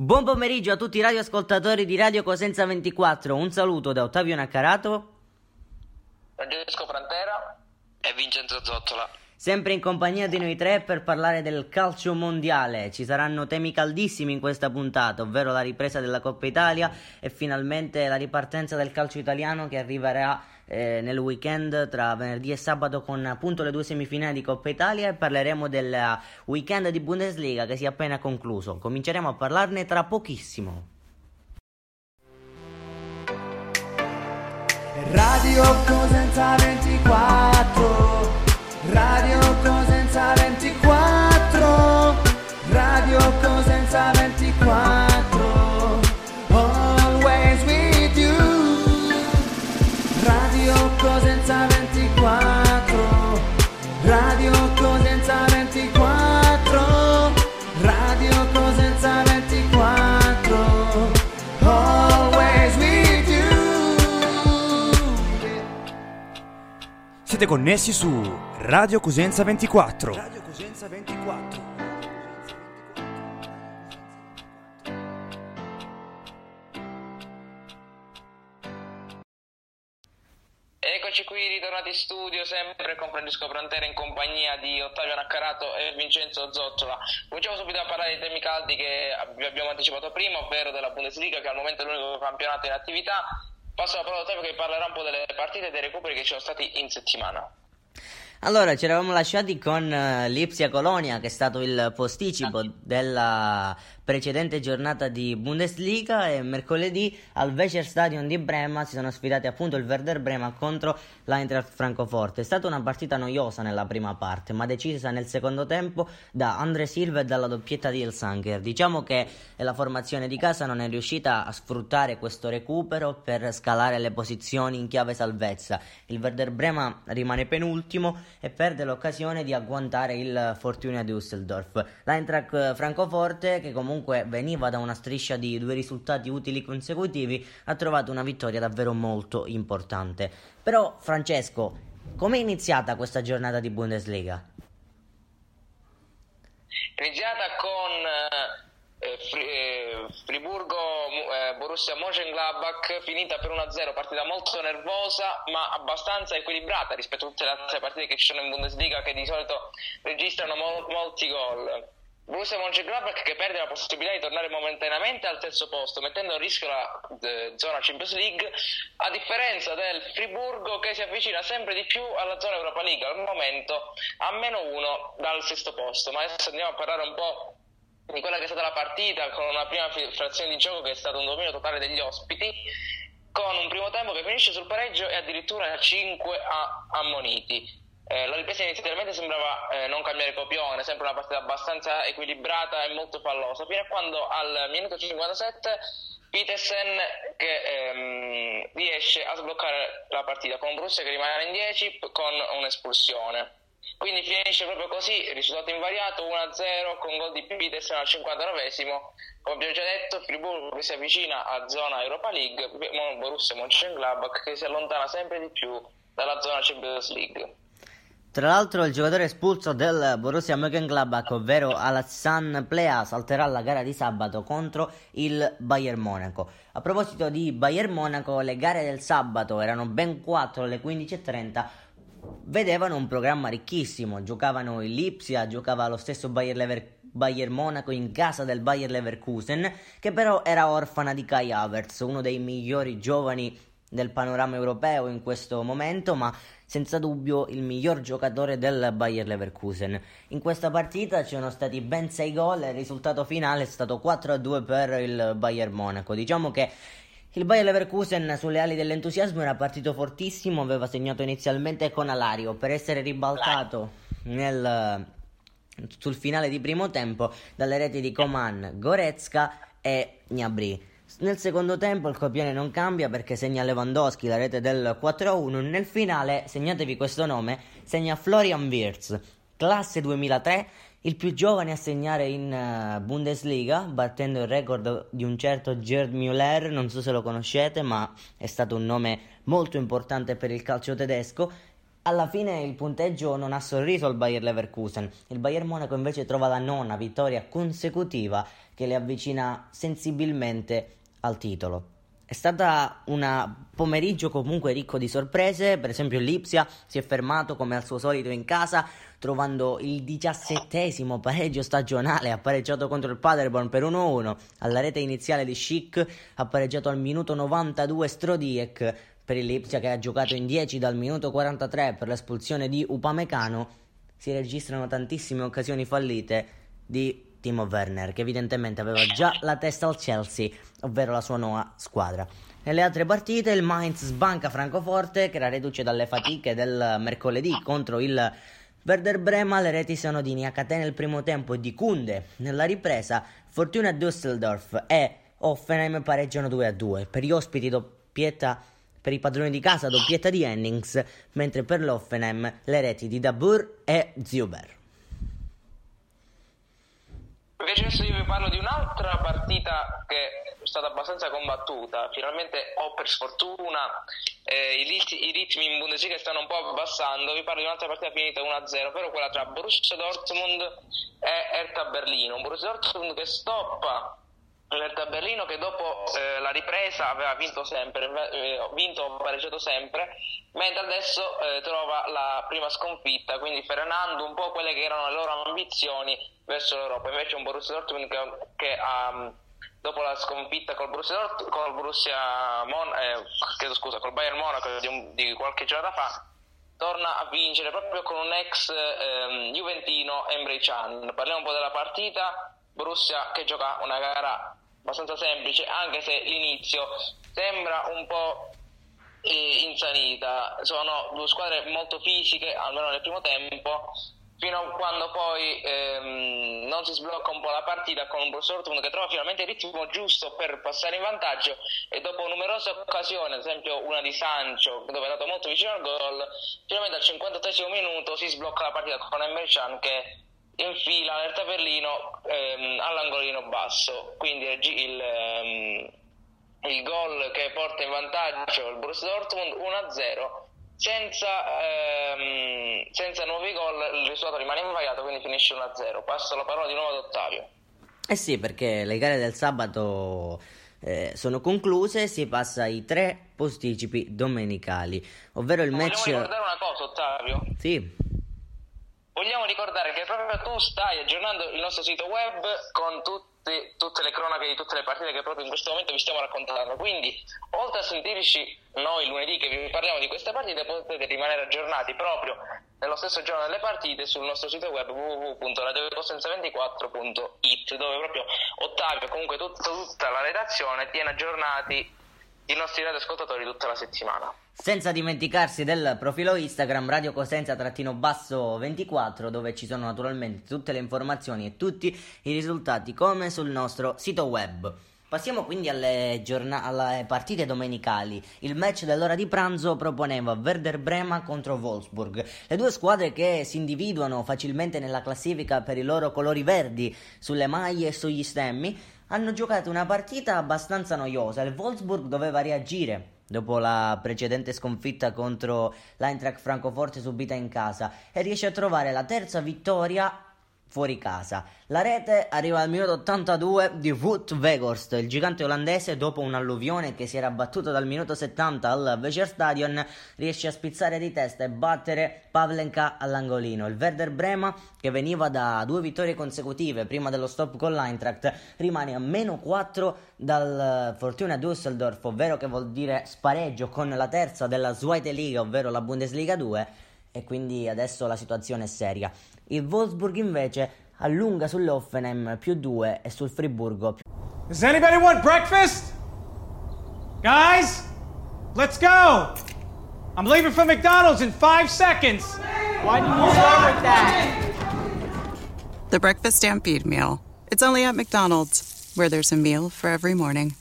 Buon pomeriggio a tutti i radioascoltatori di Radio Cosenza 24. Un saluto da Ottavio Naccarato, Francesco Frantera e Vincenzo Zottola. Sempre in compagnia di noi tre per parlare del calcio mondiale. Ci saranno temi caldissimi in questa puntata, ovvero la ripresa della Coppa Italia e finalmente la ripartenza del calcio italiano che arriverà eh, nel weekend tra venerdì e sabato con appunto le due semifinali di Coppa Italia e parleremo del weekend di Bundesliga che si è appena concluso. Cominceremo a parlarne tra pochissimo. Radio Cosenza 24 Radio Cosenza 24 Radio Cosenza 24 Always with you. Radio Cosenza 24 Radio Cosenza 24 Radio Cosenza 24 Always with you. Siete connessi su Radio Cosenza 24. Radio Cosenza 24. Eccoci qui ritornati in studio sempre con Francesco Prantera in compagnia di Ottavio Naccarato e Vincenzo Zottola. Cominciamo subito a parlare dei temi caldi che vi abbiamo anticipato prima, ovvero della Bundesliga che al momento è l'unico campionato in attività. Passo la parola a Ottavio che parlerà un po' delle partite e dei recuperi che ci sono stati in settimana. Allora, ci eravamo lasciati con uh, Lipsia Colonia, che è stato il posticipo della precedente giornata di Bundesliga e mercoledì al Weser Stadion di Brema si sono sfidati appunto il Werder Brema contro l'Eintracht Francoforte. È stata una partita noiosa nella prima parte, ma decisa nel secondo tempo da Andre Silva e dalla doppietta di Ilsanker. Diciamo che la formazione di casa non è riuscita a sfruttare questo recupero per scalare le posizioni in chiave salvezza. Il Werder Brema rimane penultimo e perde l'occasione di agguantare il Fortuna Düsseldorf. L'Eintracht Francoforte che comunque comunque veniva da una striscia di due risultati utili consecutivi, ha trovato una vittoria davvero molto importante. Però, Francesco, com'è iniziata questa giornata di Bundesliga? Iniziata con eh, Fri- eh, Friburgo eh, Borussia Mönchengladbach finita per 1-0, partita molto nervosa ma abbastanza equilibrata rispetto a tutte le altre partite che ci sono in Bundesliga che di solito registrano mo- molti gol. Borussia Mönchengladbach che perde la possibilità di tornare momentaneamente al terzo posto, mettendo a rischio la eh, zona Champions League, a differenza del Friburgo che si avvicina sempre di più alla zona Europa League, al momento a meno uno dal sesto posto. Ma adesso andiamo a parlare un po' di quella che è stata la partita, con una prima frazione di gioco che è stato un dominio totale degli ospiti, con un primo tempo che finisce sul pareggio e addirittura 5 ammoniti. Eh, la ripresa inizialmente sembrava eh, non cambiare copione, sempre una partita abbastanza equilibrata e molto pallosa, fino a quando al minuto 57 Petersen che ehm, riesce a sbloccare la partita con Borussia che rimane in 10 con un'espulsione. Quindi finisce proprio così, risultato invariato 1-0 con gol di Petersen al 59esimo. Come abbiamo già detto, Friburgo che si avvicina a zona Europa League, Borussia Mönchengladbach che si allontana sempre di più dalla zona Champions League. Tra l'altro il giocatore espulso del Borussia Mönchengladbach, ovvero Alassane Plea, salterà la gara di sabato contro il Bayern Monaco. A proposito di Bayern Monaco, le gare del sabato erano ben 4 alle 15.30, vedevano un programma ricchissimo, giocavano il Lipsia, giocava lo stesso Bayern, Lever- Bayern Monaco in casa del Bayern Leverkusen, che però era orfana di Kai Havertz, uno dei migliori giovani del panorama europeo in questo momento, ma senza dubbio il miglior giocatore del Bayer Leverkusen. In questa partita ci sono stati ben 6 gol e il risultato finale è stato 4-2 per il Bayern Monaco. Diciamo che il Bayer Leverkusen sulle ali dell'entusiasmo era partito fortissimo, aveva segnato inizialmente con Alario per essere ribaltato nel, sul finale di primo tempo dalle reti di Coman, Goretzka e Gnabry. Nel secondo tempo il copione non cambia perché segna Lewandowski la rete del 4-1. Nel finale, segnatevi questo nome, segna Florian Wirtz, classe 2003, il più giovane a segnare in uh, Bundesliga, battendo il record di un certo Gerd Müller, non so se lo conoscete, ma è stato un nome molto importante per il calcio tedesco. Alla fine il punteggio non ha sorriso al Bayer Leverkusen, il Bayern Monaco invece trova la nona vittoria consecutiva che le avvicina sensibilmente al titolo. È stata un pomeriggio comunque ricco di sorprese, per esempio l'Ipsia si è fermato come al suo solito in casa trovando il diciassettesimo pareggio stagionale, ha pareggiato contro il Paderborn per 1-1, alla rete iniziale di Schick ha pareggiato al minuto 92 Strodiek, per Lipsia che ha giocato in 10 dal minuto 43 per l'espulsione di Upamecano, si registrano tantissime occasioni fallite di Timo Werner, che evidentemente aveva già la testa al Chelsea, ovvero la sua nuova squadra. Nelle altre partite il Mainz sbanca Francoforte, che era reduce dalle fatiche del mercoledì contro il Werder Brema. Le reti sono di Niakate nel primo tempo e di Kunde nella ripresa. Fortuna Düsseldorf e Offenheim pareggiano 2-2. Per gli ospiti doppietta per i padroni di casa doppietta di Hennings, mentre per l'Offenheim le reti di Dabur e Zuber. Invece adesso io vi parlo di un'altra partita che è stata abbastanza combattuta, finalmente o per sfortuna eh, i, rit- i, ritmi in Bundesliga stanno un po' abbassando, vi parlo di un'altra partita finita 1-0, ovvero quella tra Borussia Dortmund e Erta Berlino, un Borussia Dortmund che stoppa l'Erta Berlino che dopo eh, la ripresa aveva vinto sempre, eh, vinto pareggiato sempre, mentre adesso eh, trova la prima sconfitta, quindi frenando un po' quelle che erano le loro ambizioni verso l'Europa. Invece un Borussia Dortmund che, che ha, dopo la sconfitta col Borussia, Dortmund, col Borussia Mon, eh, chiedo scusa, col Bayern Monaco di, un, di, qualche giornata fa, torna a vincere proprio con un ex ehm, Juventino Emre Can. Parliamo un po' della partita. Borussia che gioca una gara abbastanza semplice, anche se l'inizio sembra un po' insanita. Sono due squadre molto fisiche, almeno nel primo tempo, fino a quando poi ehm, non si sblocca un po' la partita con un Borussia Dortmund che trova finalmente il ritmo giusto per passare in vantaggio e dopo numerose occasioni, ad esempio una di Sancho dove è andato molto vicino al gol, finalmente al 58 minuto si sblocca la partita con Emre Can che infila l'Erta Berlino ehm, all'angolino basso, quindi il, ehm, il gol che porta in vantaggio il Borussia Dortmund 1-0 senza, ehm, senza nuovi gol il risultato rimane invariato quindi finisce 1-0 passo la parola di nuovo ad Ottavio. Eh sì perché le gare del sabato eh, sono concluse si passa ai tre posticipi domenicali ovvero il Vogliamo match Vogliamo ricordare una cosa Ottavio? sì vogliamo ricordare che proprio tu stai aggiornando il nostro sito web con tutti, tutte le cronache di tutte le partite che proprio in questo momento vi stiamo raccontando. Quindi, oltre a sentirci noi lunedì che vi parliamo di queste partite, potete rimanere aggiornati proprio nello stesso giorno delle partite sul nostro sito web www.radiocosenza24.it dove proprio Ottavio e comunque tutta, tutta la redazione tiene aggiornati i nostri radioascoltatori tutta la settimana. Senza dimenticarsi del profilo Instagram Radio Cosenza-basso 24 dove ci sono naturalmente tutte le informazioni e tutti i risultati come sul nostro sito web. Passiamo quindi alle, giorn- alle, partite domenicali. Il match dell'ora di pranzo proponeva Werder Brema contro Wolfsburg. Le due squadre che si individuano facilmente nella classifica per i loro colori verdi sulle maglie e sugli stemmi hanno giocato una partita abbastanza noiosa. Il Wolfsburg doveva reagire dopo la precedente sconfitta contro l'Eintracht Francoforte subita in casa e riesce a trovare la terza vittoria fuori casa. La rete arriva al minuto 82 di Wout Weghorst, il gigante olandese dopo un'alluvione che si era battuta dal minuto 70 al Weserstadion riesce a spizzare di testa e battere Pavlenka all'angolino. Il Werder Brema che veniva da due vittorie consecutive prima dello stop con l'Eintracht rimane a meno 4 dal Fortuna Düsseldorf, ovvero che vuol dire spareggio con la terza della Zweite Liga, ovvero la Bundesliga 2 e quindi adesso la situazione è seria. Il Wolfsburg invece allunga sull'Offenheim più 2 e sul Friburgo più Does anybody want breakfast? Guys, let's go! I'm leaving for McDonald's in five seconds. Why didn't you start with that? The Breakfast Stampede Meal. It's only at McDonald's, where there's a meal for every morning.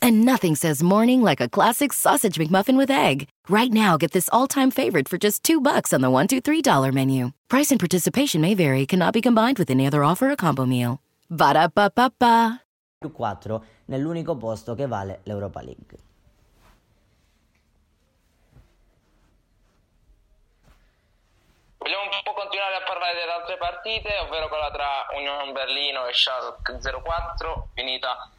And nothing says morning like a classic sausage McMuffin with egg. Right now, get this all-time favorite for just two bucks on the one, two, three dollar menu. Price and participation may vary. Cannot be combined with any other offer or combo meal. Ba da ba ba ba. 4 nell'unico posto che vale l'Europa League. Vogliamo un po' continuare a parlare delle altre partite, ovvero quella tra Unione Berlino e Schalke 04, finita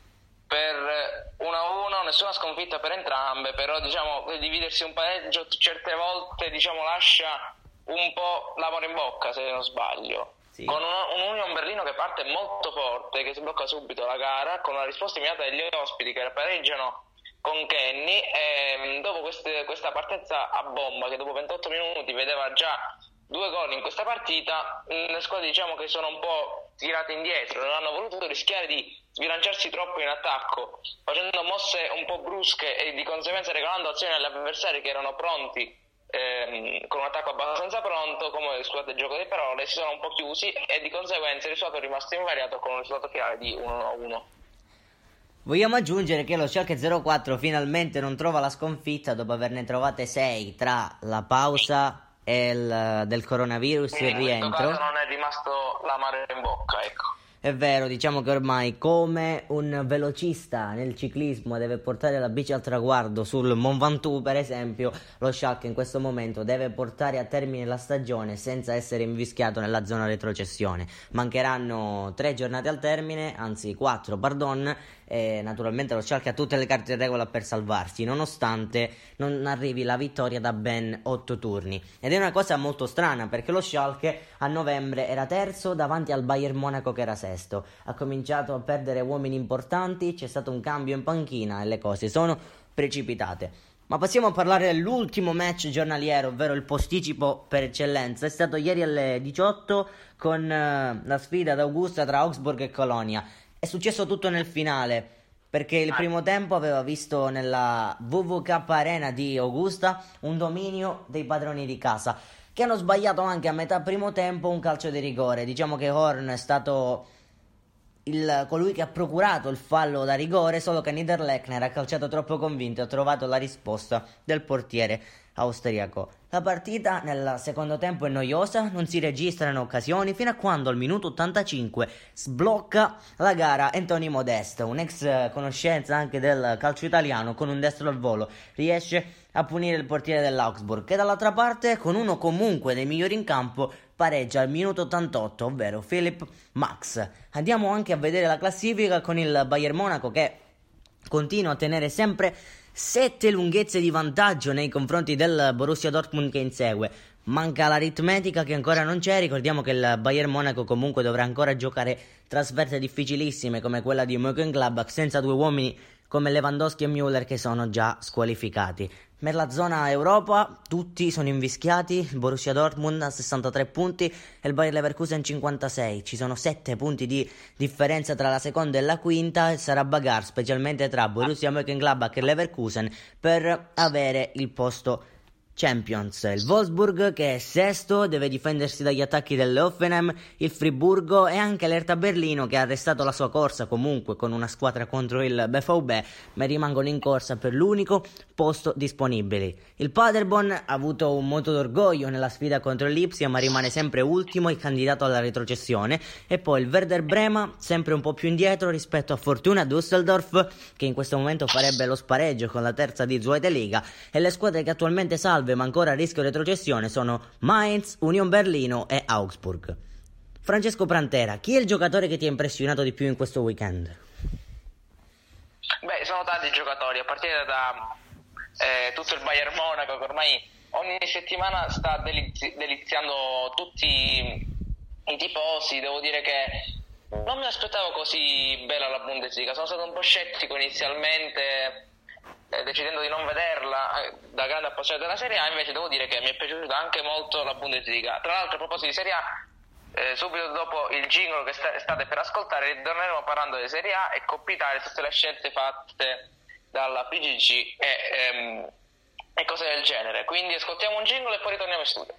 per 1-1, nessuna sconfitta per entrambe, però diciamo dividersi un pareggio certe volte diciamo, lascia un po' l'amore in bocca se non sbaglio. Sì. Con un, un Union Berlino che parte molto forte, che sblocca subito la gara, con una risposta immediata degli ospiti che pareggiano con Kenny e dopo queste, questa partenza a bomba che dopo 28 minuti vedeva già due gol in questa partita, le squadre diciamo che sono un po' tirate indietro, non hanno voluto rischiare di sbilanciarsi troppo in attacco, facendo mosse un po' brusche e di conseguenza regalando azioni agli avversari che erano pronti ehm, con un attacco abbastanza pronto, come scusate il gioco di parole, si sono un po' chiusi e di conseguenza il risultato è rimasto invariato con un risultato finale di 1-1. Vogliamo aggiungere che lo Schalke 04 finalmente non trova la sconfitta dopo averne trovate 6 tra la pausa il, del coronavirus e il rientro. non è rimasto l'amaro in bocca, ecco. È vero, diciamo che ormai come un velocista nel ciclismo deve portare la bici al traguardo sul Mont Ventoux, per esempio, lo Schalke in questo momento deve portare a termine la stagione senza essere invischiato nella zona retrocessione. Mancheranno tre giornate al termine, anzi quattro, pardon, e naturalmente lo Schalke ha tutte le carte in regola per salvarsi, nonostante non arrivi la vittoria da ben 8 turni. Ed è una cosa molto strana perché lo Schalke a novembre era terzo davanti al Bayern Monaco che era sesto. Ha cominciato a perdere uomini importanti, c'è stato un cambio in panchina e le cose sono precipitate. Ma passiamo a parlare dell'ultimo match giornaliero, ovvero il posticipo per eccellenza. È stato ieri alle 18 con uh, la sfida d'Augusta tra Augsburg e Colonia. È successo tutto nel finale. Perché il primo tempo aveva visto nella WWK Arena di Augusta un dominio dei padroni di casa. Che hanno sbagliato anche a metà primo tempo un calcio di rigore. Diciamo che Horn è stato il, colui che ha procurato il fallo da rigore, solo che Niederlechner ha calciato troppo convinto e ha trovato la risposta del portiere austriaco. La partita nel secondo tempo è noiosa, non si registrano occasioni fino a quando al minuto 85 sblocca la gara Anthony Modest, un ex conoscenza anche del calcio italiano con un destro al volo, riesce a punire il portiere dell'Augsburg che dall'altra parte con uno comunque dei migliori in campo pareggia al minuto 88, ovvero Philip Max. Andiamo anche a vedere la classifica con il Bayern Monaco che continua a tenere sempre sette lunghezze di vantaggio nei confronti del Borussia Dortmund che insegue. Manca l'aritmetica che ancora non c'è, ricordiamo che il Bayern Monaco comunque dovrà ancora giocare trasferte difficilissime come quella di Mönchengladbach senza due uomini come Lewandowski e Müller che sono già squalificati. Per la zona Europa tutti sono invischiati, il Borussia Dortmund a 63 punti e il Bayer Leverkusen 56, ci sono 7 punti di differenza tra la seconda e la quinta. E sarà bagarre specialmente tra Borussia Mönchengladbach e Leverkusen per avere il posto Champions. Il Wolfsburg che è sesto deve difendersi dagli attacchi dell'Offenheim, il Friburgo e anche l'Erta Berlino che ha arrestato la sua corsa comunque con una squadra contro il BVB ma rimangono in corsa per l'unico posto disponibile. Il Paderborn ha avuto un moto d'orgoglio nella sfida contro l'Ipsia ma rimane sempre ultimo e candidato alla retrocessione e poi il Werder Brema sempre un po' più indietro rispetto a Fortuna Düsseldorf che in questo momento farebbe lo spareggio con la terza di Zweite Liga e le squadre che attualmente salve salve ma ancora a rischio retrocessione sono Mainz, Union Berlino e Augsburg. Francesco Prantera, chi è il giocatore che ti ha impressionato di più in questo weekend? Beh, sono tanti giocatori, a partire da eh, tutto il Bayern Monaco che ormai ogni settimana sta delizi- deliziando tutti i tifosi. Devo dire che non mi aspettavo così bella la Bundesliga, sono stato un po' scettico inizialmente eh, decidendo di non vederla eh, da grande appassionato della Serie A, invece devo dire che mi è piaciuta anche molto la Bundesliga. Tra l'altro, a proposito di Serie A, eh, subito dopo il jingle che sta- state per ascoltare, ritorneremo parlando di Serie A e coppitare tutte le scelte fatte dalla PGG e, ehm, e cose del genere. Quindi ascoltiamo un jingle e poi ritorniamo in studio.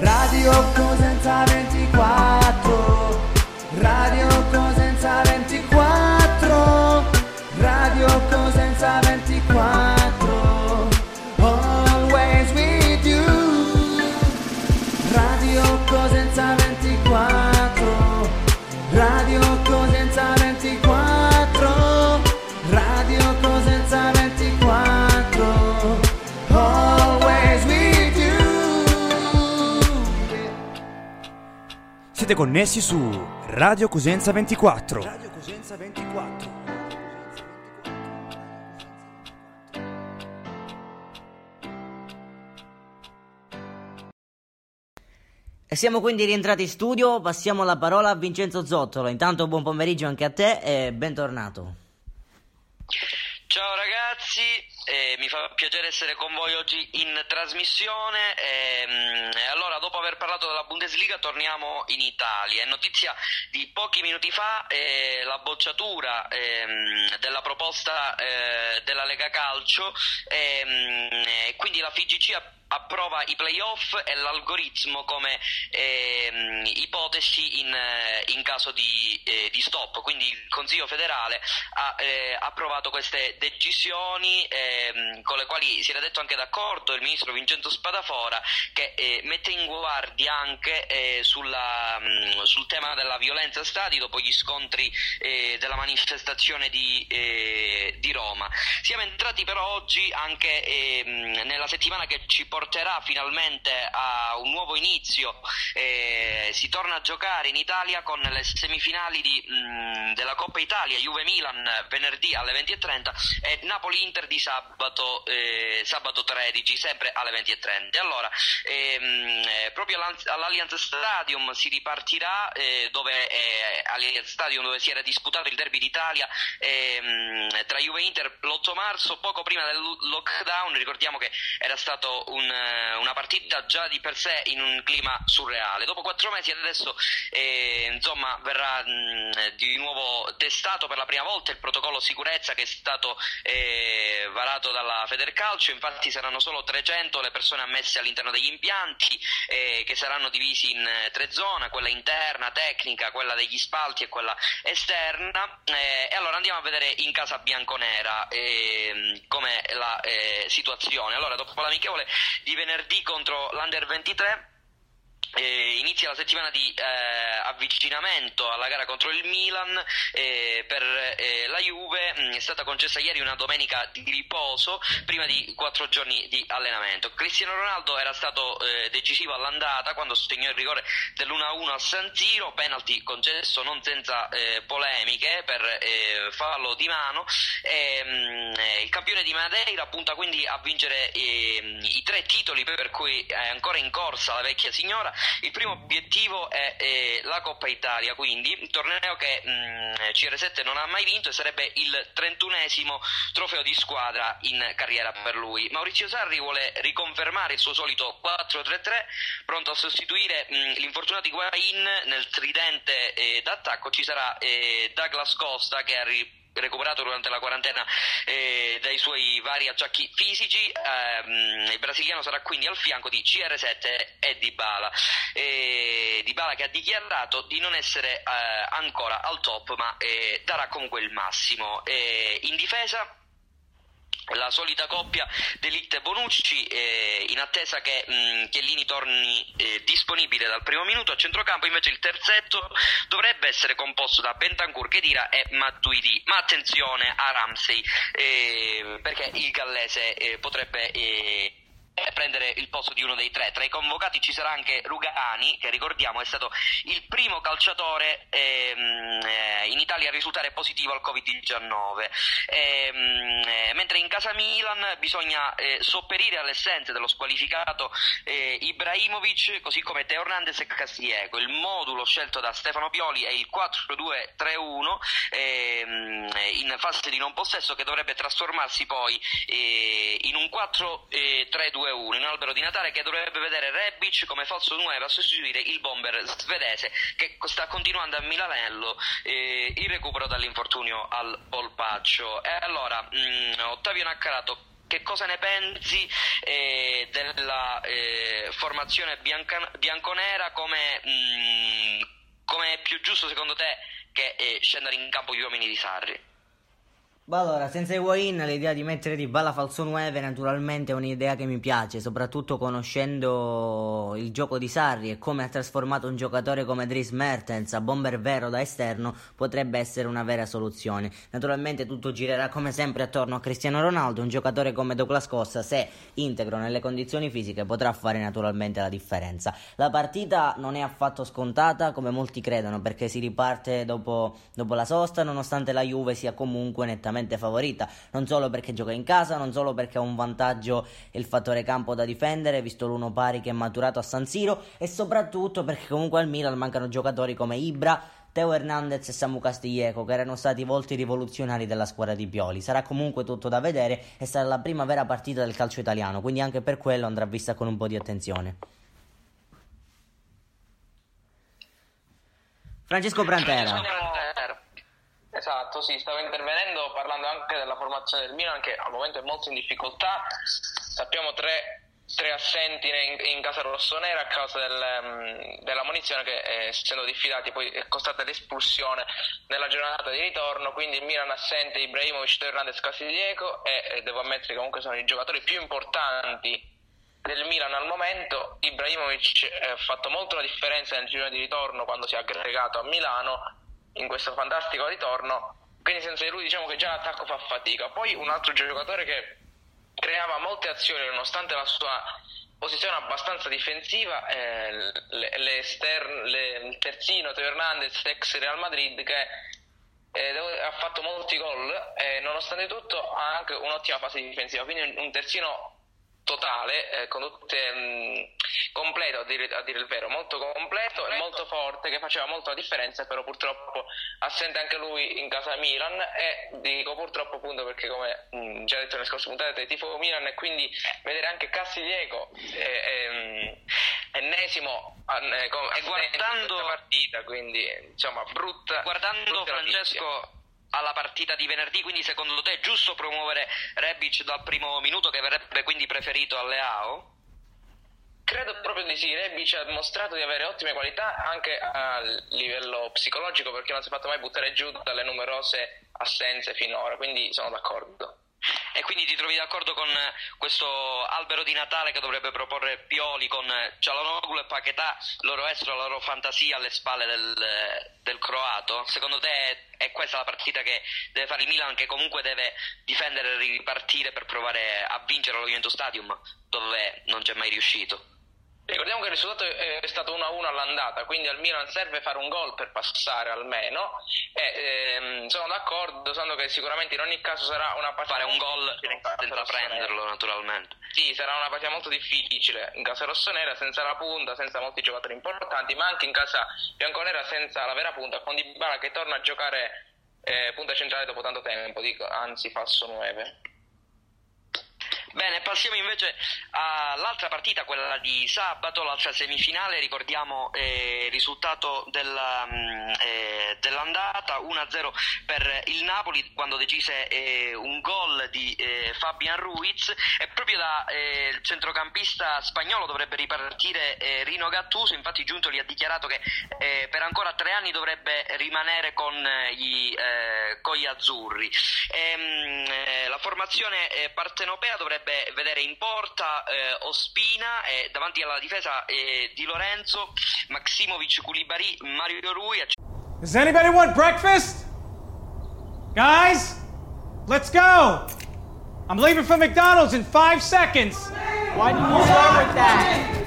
Radio Cosenza 24 connessi su Radio Cosenza 24. Radio Cosenza 24. E siamo quindi rientrati in studio, passiamo la parola a Vincenzo Zottolo. Intanto buon pomeriggio anche a te e bentornato. Ciao ragazzi, eh, mi fa piacere essere con voi oggi in trasmissione. Ehm, e allora, dopo aver parlato della Bundesliga, torniamo in Italia. È notizia di pochi minuti fa eh, la bocciatura ehm, della proposta eh, della Lega Calcio, ehm, quindi la FIGC ha approva i playoff e l'algoritmo come ehm, ipotesi in, eh, in caso di, eh, di, stop. Quindi il Consiglio federale ha eh, approvato queste decisioni ehm, con le quali si era detto anche d'accordo il ministro Vincenzo Spadafora che eh, mette in guardia anche eh, sulla, mh, mm, sul tema della violenza stadi dopo gli scontri eh, della manifestazione di, di, Roma. Siamo entrati però oggi anche ehm, nella settimana che ci porta porterà finalmente a un nuovo inizio. Eh, si torna a giocare in Italia con le semifinali di, mh, mm, della Coppa Italia, Juve-Milan venerdì alle 20.30 e Napoli-Inter di sabato, eh, sabato 13, sempre alle 20.30. Allora, ehm, eh, proprio all'Allianz Stadium si ripartirà, eh, dove, eh, Stadium dove si era disputato il derby d'Italia ehm, tra Juve e Inter l'8 marzo, poco prima del lockdown, ricordiamo che era stato un una partita già di per sé in un clima surreale. Dopo quattro mesi adesso eh, insomma, verrà mh, di nuovo testato per la prima volta il protocollo sicurezza che è stato eh, varato dalla Federcalcio, infatti saranno solo 300 le persone ammesse all'interno degli impianti eh, che saranno divisi in eh, tre zone, quella interna, tecnica, quella degli spalti e quella esterna. Eh, e allora andiamo a vedere in casa bianconera ehm, com'è la situazione. Allora, dopo l'amichevole di venerdì contro l'Under 23 eh, inizia la settimana di eh, avvicinamento alla gara contro il Milan eh, per eh, la Juve. Mh, mm, è stata concessa ieri una domenica di riposo prima di quattro giorni di allenamento. Cristiano Ronaldo era stato eh, decisivo all'andata quando segnò il rigore dell'1-1 a San Siro penalty concesso non senza eh, polemiche per fallo di mano. Mh, mm, il campione di Madeira punta quindi a vincere i tre titoli per cui è ancora in corsa la vecchia signora il primo obiettivo è eh, la Coppa Italia, quindi un torneo che mh, mm, CR7 non ha mai vinto e sarebbe il 31esimo trofeo di squadra in carriera per lui. Maurizio Sarri vuole riconfermare il suo solito 4-3-3, pronto a sostituire mh, mm, l'infortunato Higuain nel tridente eh, d'attacco ci sarà eh, Douglas Costa che ha recuperato durante la quarantena eh, dai suoi vari acciacchi fisici. Eh, il brasiliano sarà quindi al fianco di CR7 e Dybala. Eh, Dybala che ha dichiarato di non essere eh, ancora al top, ma eh, darà comunque il massimo. Eh, in difesa la solita coppia Delict e Bonucci eh, in attesa che mh, Chiellini torni eh, disponibile dal primo minuto a centrocampo invece il terzetto dovrebbe essere composto da Bentancur, Kedira e Matuidi ma attenzione a Ramsey eh, perché il gallese eh, potrebbe eh, prendere il posto di uno dei tre. Tra i convocati ci sarà anche Rugani, che ricordiamo è stato il primo calciatore ehm, eh, Italia a risultare positivo al Covid-19. Ehm, eh, mentre in casa Milan bisogna eh, sopperire alle assenze dello squalificato eh, Ibrahimovic, così come Teo Hernandez e Castillejo. Il modulo scelto da Stefano Pioli è il 4-2-3-1 ehm, in fase di non possesso che dovrebbe trasformarsi poi eh, in un 4-3-2 2-1 in un albero di Natale che dovrebbe vedere Rebic come falso 9 a sostituire il bomber svedese che sta continuando a Milanello eh, il recupero dall'infortunio al polpaccio. E allora, mh, mm, Ottavio Naccarato che cosa ne pensi eh, della eh, formazione bianca, bianconera come, mh, come, è più giusto secondo te che eh, scendere in campo gli uomini di Sarri? Allora, senza Wayne l'idea di mettere di balla falso 9 naturalmente è un'idea che mi piace, soprattutto conoscendo il gioco di Sarri e come ha trasformato un giocatore come Dries Mertens a bomber vero da esterno potrebbe essere una vera soluzione. Naturalmente tutto girerà come sempre attorno a Cristiano Ronaldo, un giocatore come Douglas Costa se integro nelle condizioni fisiche potrà fare naturalmente la differenza. La partita non è affatto scontata come molti credono perché si riparte dopo, dopo la sosta nonostante la Juve sia comunque nettamente favorita, non solo perché gioca in casa, non solo perché ha un vantaggio il fattore campo da difendere, visto l'uno pari che è maturato a San Siro, e soprattutto perché comunque al Milan mancano giocatori come Ibra, Teo Hernandez e Samu Castiglieco, che erano stati volti rivoluzionari della squadra di Pioli. Sarà comunque tutto da vedere e sarà la prima vera partita del calcio italiano, quindi anche per quello andrà vista con un po' di attenzione. Francesco Brantera. Esatto, sì, stavo intervenendo parlando anche della formazione del Milan che al momento è molto in difficoltà. Sappiamo tre, tre assenti in, in, casa rossonera a causa del, um, della munizione che eh, essendo diffidati poi è costata l'espulsione nella giornata di ritorno, quindi il Milan assente Ibrahimovic, Hernandez, Casiglieco e eh, devo ammettere che comunque sono i giocatori più importanti del Milan al momento. Ibrahimovic eh, ha fatto molto la differenza nel giro di ritorno quando si è aggregato a Milano in questo fantastico ritorno. Quindi senza di lui diciamo che già l'attacco fa fatica. Poi un altro giocatore che creava molte azioni nonostante la sua posizione abbastanza difensiva, eh, le, le le, il terzino Teo Hernandez, ex Real Madrid, che eh, ha fatto molti gol e nonostante tutto ha anche un'ottima fase difensiva, quindi un terzino totale, eh, con tutte, mh, mm, completo a dire, a dire, il vero, molto completo e molto forte che faceva molto la differenza, però purtroppo assente anche lui in casa Milan. E dico purtroppo appunto perché come mh, mm, già detto nelle scorse puntate tifo Milan e quindi vedere anche Castiglieco eh, ennesimo eh, e guardando la partita, quindi insomma brutta guardando brutta Francesco alla partita di venerdì, quindi secondo te è giusto promuovere Rebic dal primo minuto che verrebbe quindi preferito alle AO? Credo proprio di sì, Rebic ha dimostrato di avere ottime qualità anche a livello psicologico perché non si è fatto mai buttare giù dalle numerose assenze finora, quindi sono d'accordo. E quindi ti trovi d'accordo con questo albero di Natale che dovrebbe proporre Pioli con Cialanoglu e Paquetà, loro estro, la loro fantasia alle spalle del, del croato? Secondo te è questa la partita che deve fare il Milan che comunque deve difendere e ripartire per provare a vincere allo Juventus Stadium dove non c'è mai riuscito? Ricordiamo che il risultato è stato 1-1 all'andata, quindi al Milan serve fare un gol per passare almeno. E, ehm, sono d'accordo, sanno che sicuramente in ogni caso sarà una partita. Fare un gol senza prenderlo, naturalmente. Sì, sarà una partita molto difficile in casa rossonera, senza la punta, senza molti giocatori importanti, ma anche in casa bianconera senza la vera punta, con Dybala che torna a giocare eh, punta centrale dopo tanto tempo, dico, anzi falso 9. Bene, passiamo invece all'altra partita, quella di sabato, l'altra semifinale. Ricordiamo eh, il risultato della, mm, eh, dell'andata 1-0 per il Napoli quando decise eh, un gol di eh, Fabian Ruiz e proprio da eh, centrocampista spagnolo dovrebbe ripartire Rino Gattuso. Infatti, Giuntoli ha dichiarato che per ancora tre anni dovrebbe rimanere con, gli, con gli azzurri. E, ehm, la formazione partenopea dovrebbe dovrebbe vedere in porta eh, Ospina e davanti alla difesa eh, Di Lorenzo, Maximovic, Koulibaly, Mario Rui. Does anybody want breakfast? Guys, let's go! I'm leaving for McDonald's in five seconds. Why didn't you start with that?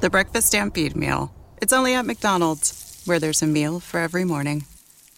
The Breakfast Stampede Meal. It's only at McDonald's, where there's a meal for every morning.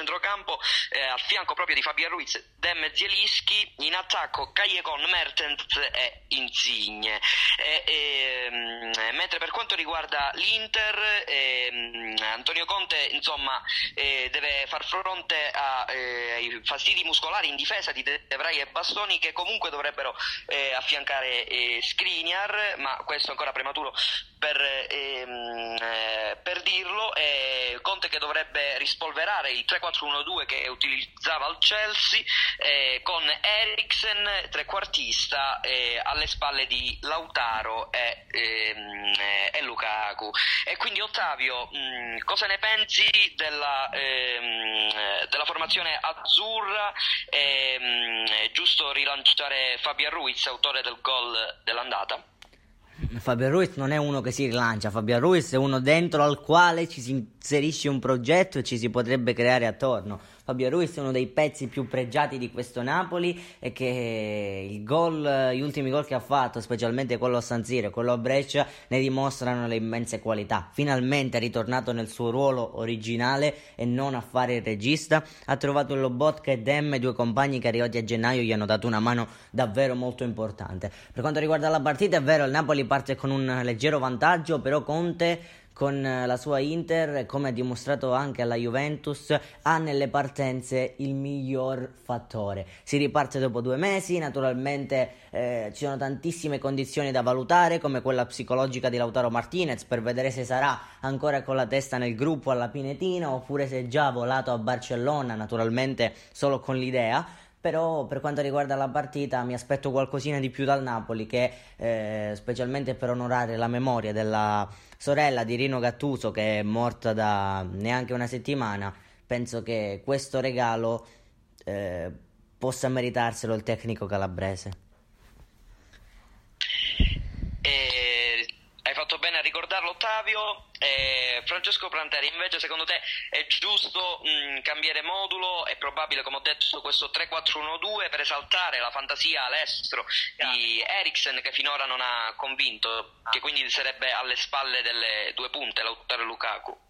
Centrocampo eh, al fianco proprio di Fabian Ruiz, Dem Zielinski, in attacco Callecon, Mertens e Insigne. E, e, ehm, mentre per quanto riguarda l'Inter, eh, Antonio Conte insomma, eh, deve far fronte a, eh, ai fastidi muscolari in difesa di De e Bastoni che comunque dovrebbero eh, affiancare eh, Skriniar, ma questo è ancora prematuro per, ehm, per dirlo. Conte che dovrebbe rispolverare il 3-4-1-2 4-2-3-2 che utilizzava il Chelsea eh, con Eriksen trequartista eh, alle spalle di Lautaro e, ehm, e, Lukaku. E quindi Ottavio, mh, mm, cosa ne pensi della, ehm, della formazione azzurra? Ehm, è giusto rilanciare Fabian Ruiz, autore del gol dell'andata? Fabio Ruiz non è uno che si rilancia, Fabio Ruiz è uno dentro al quale ci si inserisce un progetto e ci si potrebbe creare attorno. Fabio Ruiz è uno dei pezzi più pregiati di questo Napoli e che il gol, gli ultimi gol che ha fatto, specialmente quello a San Siro e quello a Brescia, ne dimostrano le immense qualità. Finalmente è ritornato nel suo ruolo originale e non a fare il regista. Ha trovato il Lobotka e Dem, due compagni che arrivati a gennaio gli hanno dato una mano davvero molto importante. Per quanto riguarda la partita, è vero, il Napoli parte con un leggero vantaggio, però Conte con la sua Inter, come ha dimostrato anche alla Juventus, ha nelle partenze il miglior fattore. Si riparte dopo due mesi, naturalmente eh, ci sono tantissime condizioni da valutare, come quella psicologica di Lautaro Martinez, per vedere se sarà ancora con la testa nel gruppo alla Pinetina oppure se è già volato a Barcellona, naturalmente solo con l'idea però per quanto riguarda la partita mi aspetto qualcosina di più dal Napoli che eh, specialmente per onorare la memoria della sorella di Rino Gattuso che è morta da neanche una settimana penso che questo regalo eh, possa meritarselo il tecnico calabrese fatto bene a Ottavio. Eh, Francesco Pranteri, invece secondo te è giusto mh, cambiare modulo? È probabile, come ho detto, questo 3-4-1-2 per esaltare la fantasia all'estero di Eriksen che finora non ha convinto, che quindi sarebbe alle spalle delle due punte, Lautaro Lukaku?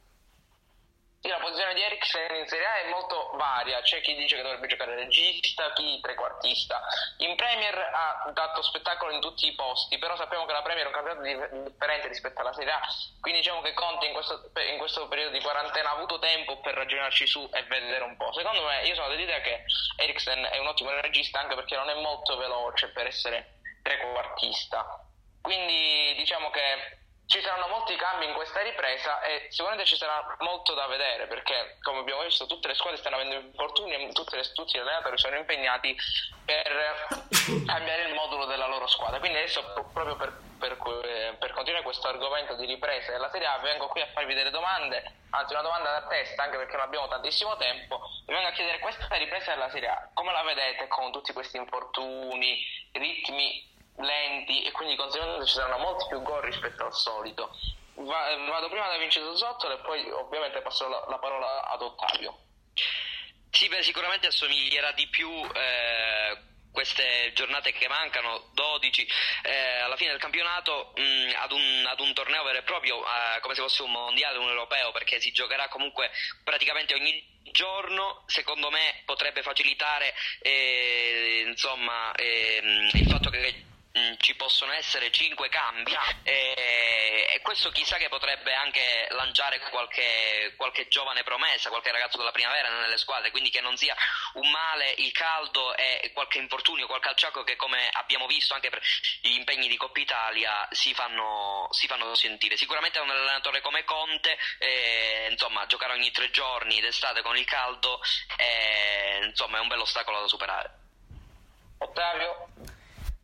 La posizione di Eriksen in Serie A è molto varia, c'è chi dice che dovrebbe giocare regista, chi trequartista. In Premier ha dato spettacolo in tutti i posti, però sappiamo che la Premier è un campionato differente rispetto alla Serie A, quindi diciamo che Conte in questo, in questo periodo di quarantena ha avuto tempo per ragionarci su e vedere un po'. Secondo me, io sono dell'idea che Eriksen è un ottimo regista anche perché non è molto veloce per essere trequartista. Quindi diciamo che ci saranno molti cambi in questa ripresa e sicuramente ci sarà molto da vedere perché come abbiamo visto tutte le squadre stanno avendo infortuni e tutte le, tutti gli allenatori sono impegnati per cambiare il modulo della loro squadra. Quindi adesso proprio per, per, per continuare questo argomento di ripresa della Serie A vengo qui a farvi delle domande anzi una domanda da testa anche perché non abbiamo tantissimo tempo vi vengo a chiedere questa ripresa della Serie A come la vedete con tutti questi infortuni ritmi lenti e quindi di conseguenza ci saranno molti più gol rispetto al solito. Va, vado prima da Vincenzo Zottolo e poi ovviamente passo la, la parola ad Ottavio. Sì, beh, sicuramente assomiglierà di più eh, queste giornate che mancano, 12 eh, alla fine del campionato, mh, mm, ad, un, ad, un, torneo vero e proprio, eh, come se fosse un mondiale, un europeo, perché si giocherà comunque praticamente ogni giorno, secondo me potrebbe facilitare eh, insomma, ehm, il fatto che Mm, ci possono essere cinque cambi e, e, questo chissà che potrebbe anche lanciare qualche, qualche, giovane promessa, qualche ragazzo della primavera nelle squadre, quindi che non sia un male il caldo e qualche infortunio, qualche alciaco che come abbiamo visto anche per gli impegni di Coppa Italia si fanno, si fanno sentire. Sicuramente un allenatore come Conte, eh, insomma, giocare ogni tre giorni d'estate con il caldo eh, insomma, è un bel ostacolo da superare. Ottavio?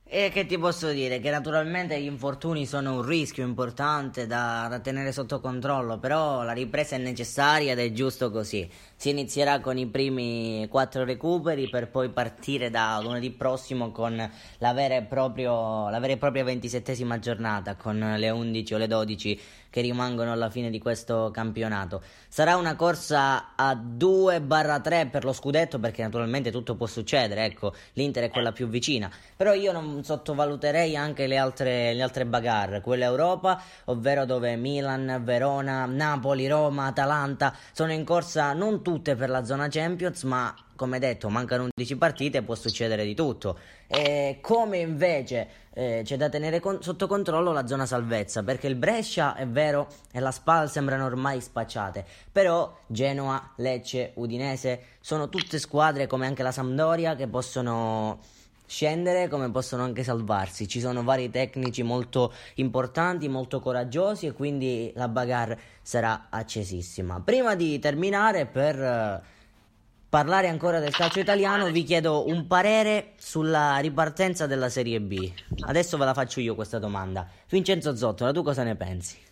E che ti posso dire? Che naturalmente gli infortuni sono un rischio importante da, tenere sotto controllo, però la ripresa è necessaria ed è giusto così. Si inizierà con i primi quattro recuperi per poi partire da lunedì prossimo con la vera e, proprio, la vera e propria ventisettesima giornata, con le 11 o le 12 che rimangono alla fine di questo campionato. Sarà una corsa a 2-3 per lo scudetto perché naturalmente tutto può succedere, ecco, l'Inter è quella più vicina, però io non sottovaluterei anche le altre, le altre bagarre, quella Europa, ovvero dove Milan, Verona, Napoli, Roma, Atalanta sono in corsa non tutte per la zona Champions, ma come detto, mancano 11 partite, può succedere di tutto. E come invece eh, c'è da tenere con- sotto controllo la zona salvezza, perché il Brescia è vero e la Spal sembrano ormai spacciate, però Genoa, Lecce, Udinese sono tutte squadre come anche la Sampdoria che possono scendere come possono anche salvarsi. Ci sono vari tecnici molto importanti, molto coraggiosi e quindi la bagarre sarà accesissima. Prima di terminare per parlare ancora del calcio italiano, vi chiedo un parere sulla ripartenza della Serie B. Adesso ve la faccio io questa domanda. Vincenzo Zottola, tu cosa ne pensi?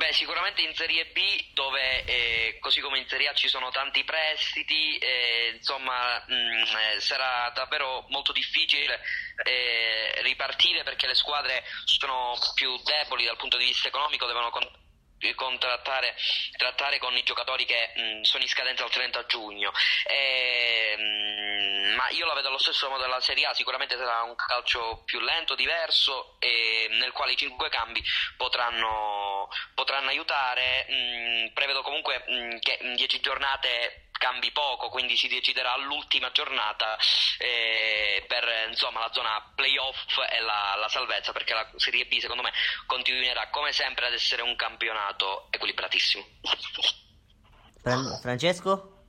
Beh, sicuramente in Serie B, dove eh, così come in Serie A ci sono tanti prestiti, eh, insomma, mh, mm, eh, sarà davvero molto difficile eh, ripartire perché le squadre sono più deboli dal punto di vista economico, devono contrattare trattare con i giocatori che mh, mm, sono in scadenza al 30 giugno. E, mh, mm, ma io la vedo allo stesso modo della Serie A sicuramente sarà un calcio più lento, diverso e nel quale i cinque cambi potranno, potranno aiutare. Mh, mm, prevedo comunque che in dieci giornate cambi poco, quindi si deciderà all'ultima giornata eh, per insomma, la zona playoff e la, la, salvezza, perché la Serie B secondo me continuerà come sempre ad essere un campionato equilibratissimo. Francesco?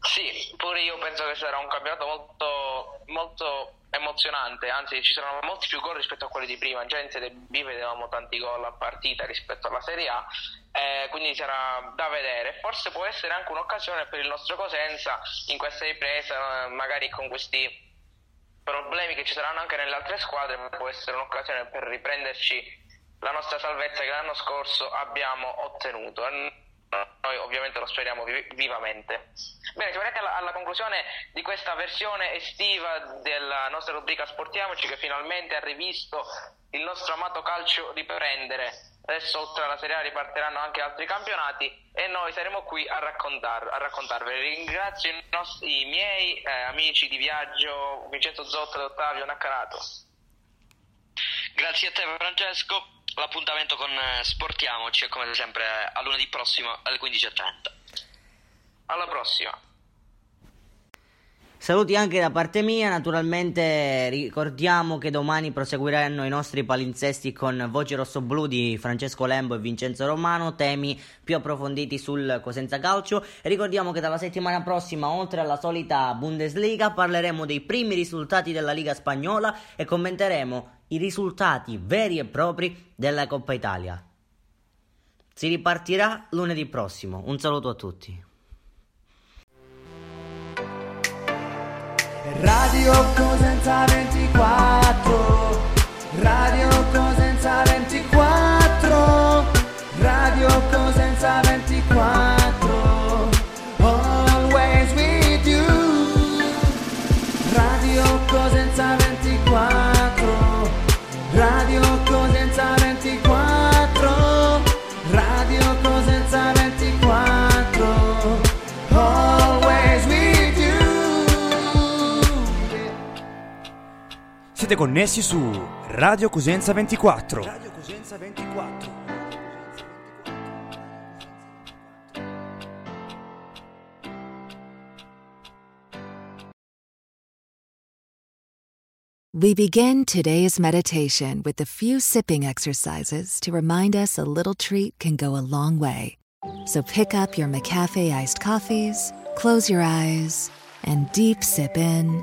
Sì, pure io penso che sarà un campionato molto, molto emozionante, anzi ci saranno molti più gol rispetto a quelli di prima, già in Serie B vedevamo tanti gol a partita rispetto alla Serie A, eh, quindi sarà da vedere, forse può essere anche un'occasione per il nostro Cosenza in questa ripresa, magari con questi problemi che ci saranno anche nelle altre squadre, può essere un'occasione per riprenderci la nostra salvezza che l'anno scorso abbiamo ottenuto noi ovviamente lo speriamo vivamente. Bene, siamo arrivati alla, alla, conclusione di questa versione estiva della nostra rubrica Sportiamoci che finalmente ha rivisto il nostro amato calcio riprendere. Adesso oltre alla Serie A ripartiranno anche altri campionati e noi saremo qui a, raccontar, a raccontarveli. Ringrazio i, nostri, i miei eh, amici di viaggio Vincenzo Zotto e Ottavio Naccarato. Grazie a te Francesco l'appuntamento con eh, Sportiamoci è come sempre a lunedì prossimo alle 15.30. Alla prossima. Saluti anche da parte mia, naturalmente ricordiamo che domani proseguiranno i nostri palinsesti con Voce Rosso-Blu di Francesco Lembo e Vincenzo Romano, temi più approfonditi sul Cosenza Calcio. Ricordiamo che dalla settimana prossima, oltre alla solita Bundesliga, parleremo dei primi risultati della Liga Spagnola e commenteremo i risultati veri e propri della Coppa Italia. Si ripartirà lunedì prossimo. Un saluto a tutti. Radio Cosenza 24 Radio Cosenza 24 Radio Cosenza 24 Always with you. Radio Cosenza 24 Siete connessi su Radio Cosenza 24 Radio Cosenza 24 We begin today's meditation with a few sipping exercises to remind us a little treat can go a long way. So pick up your McCafe iced coffees, close your eyes, and deep sip in.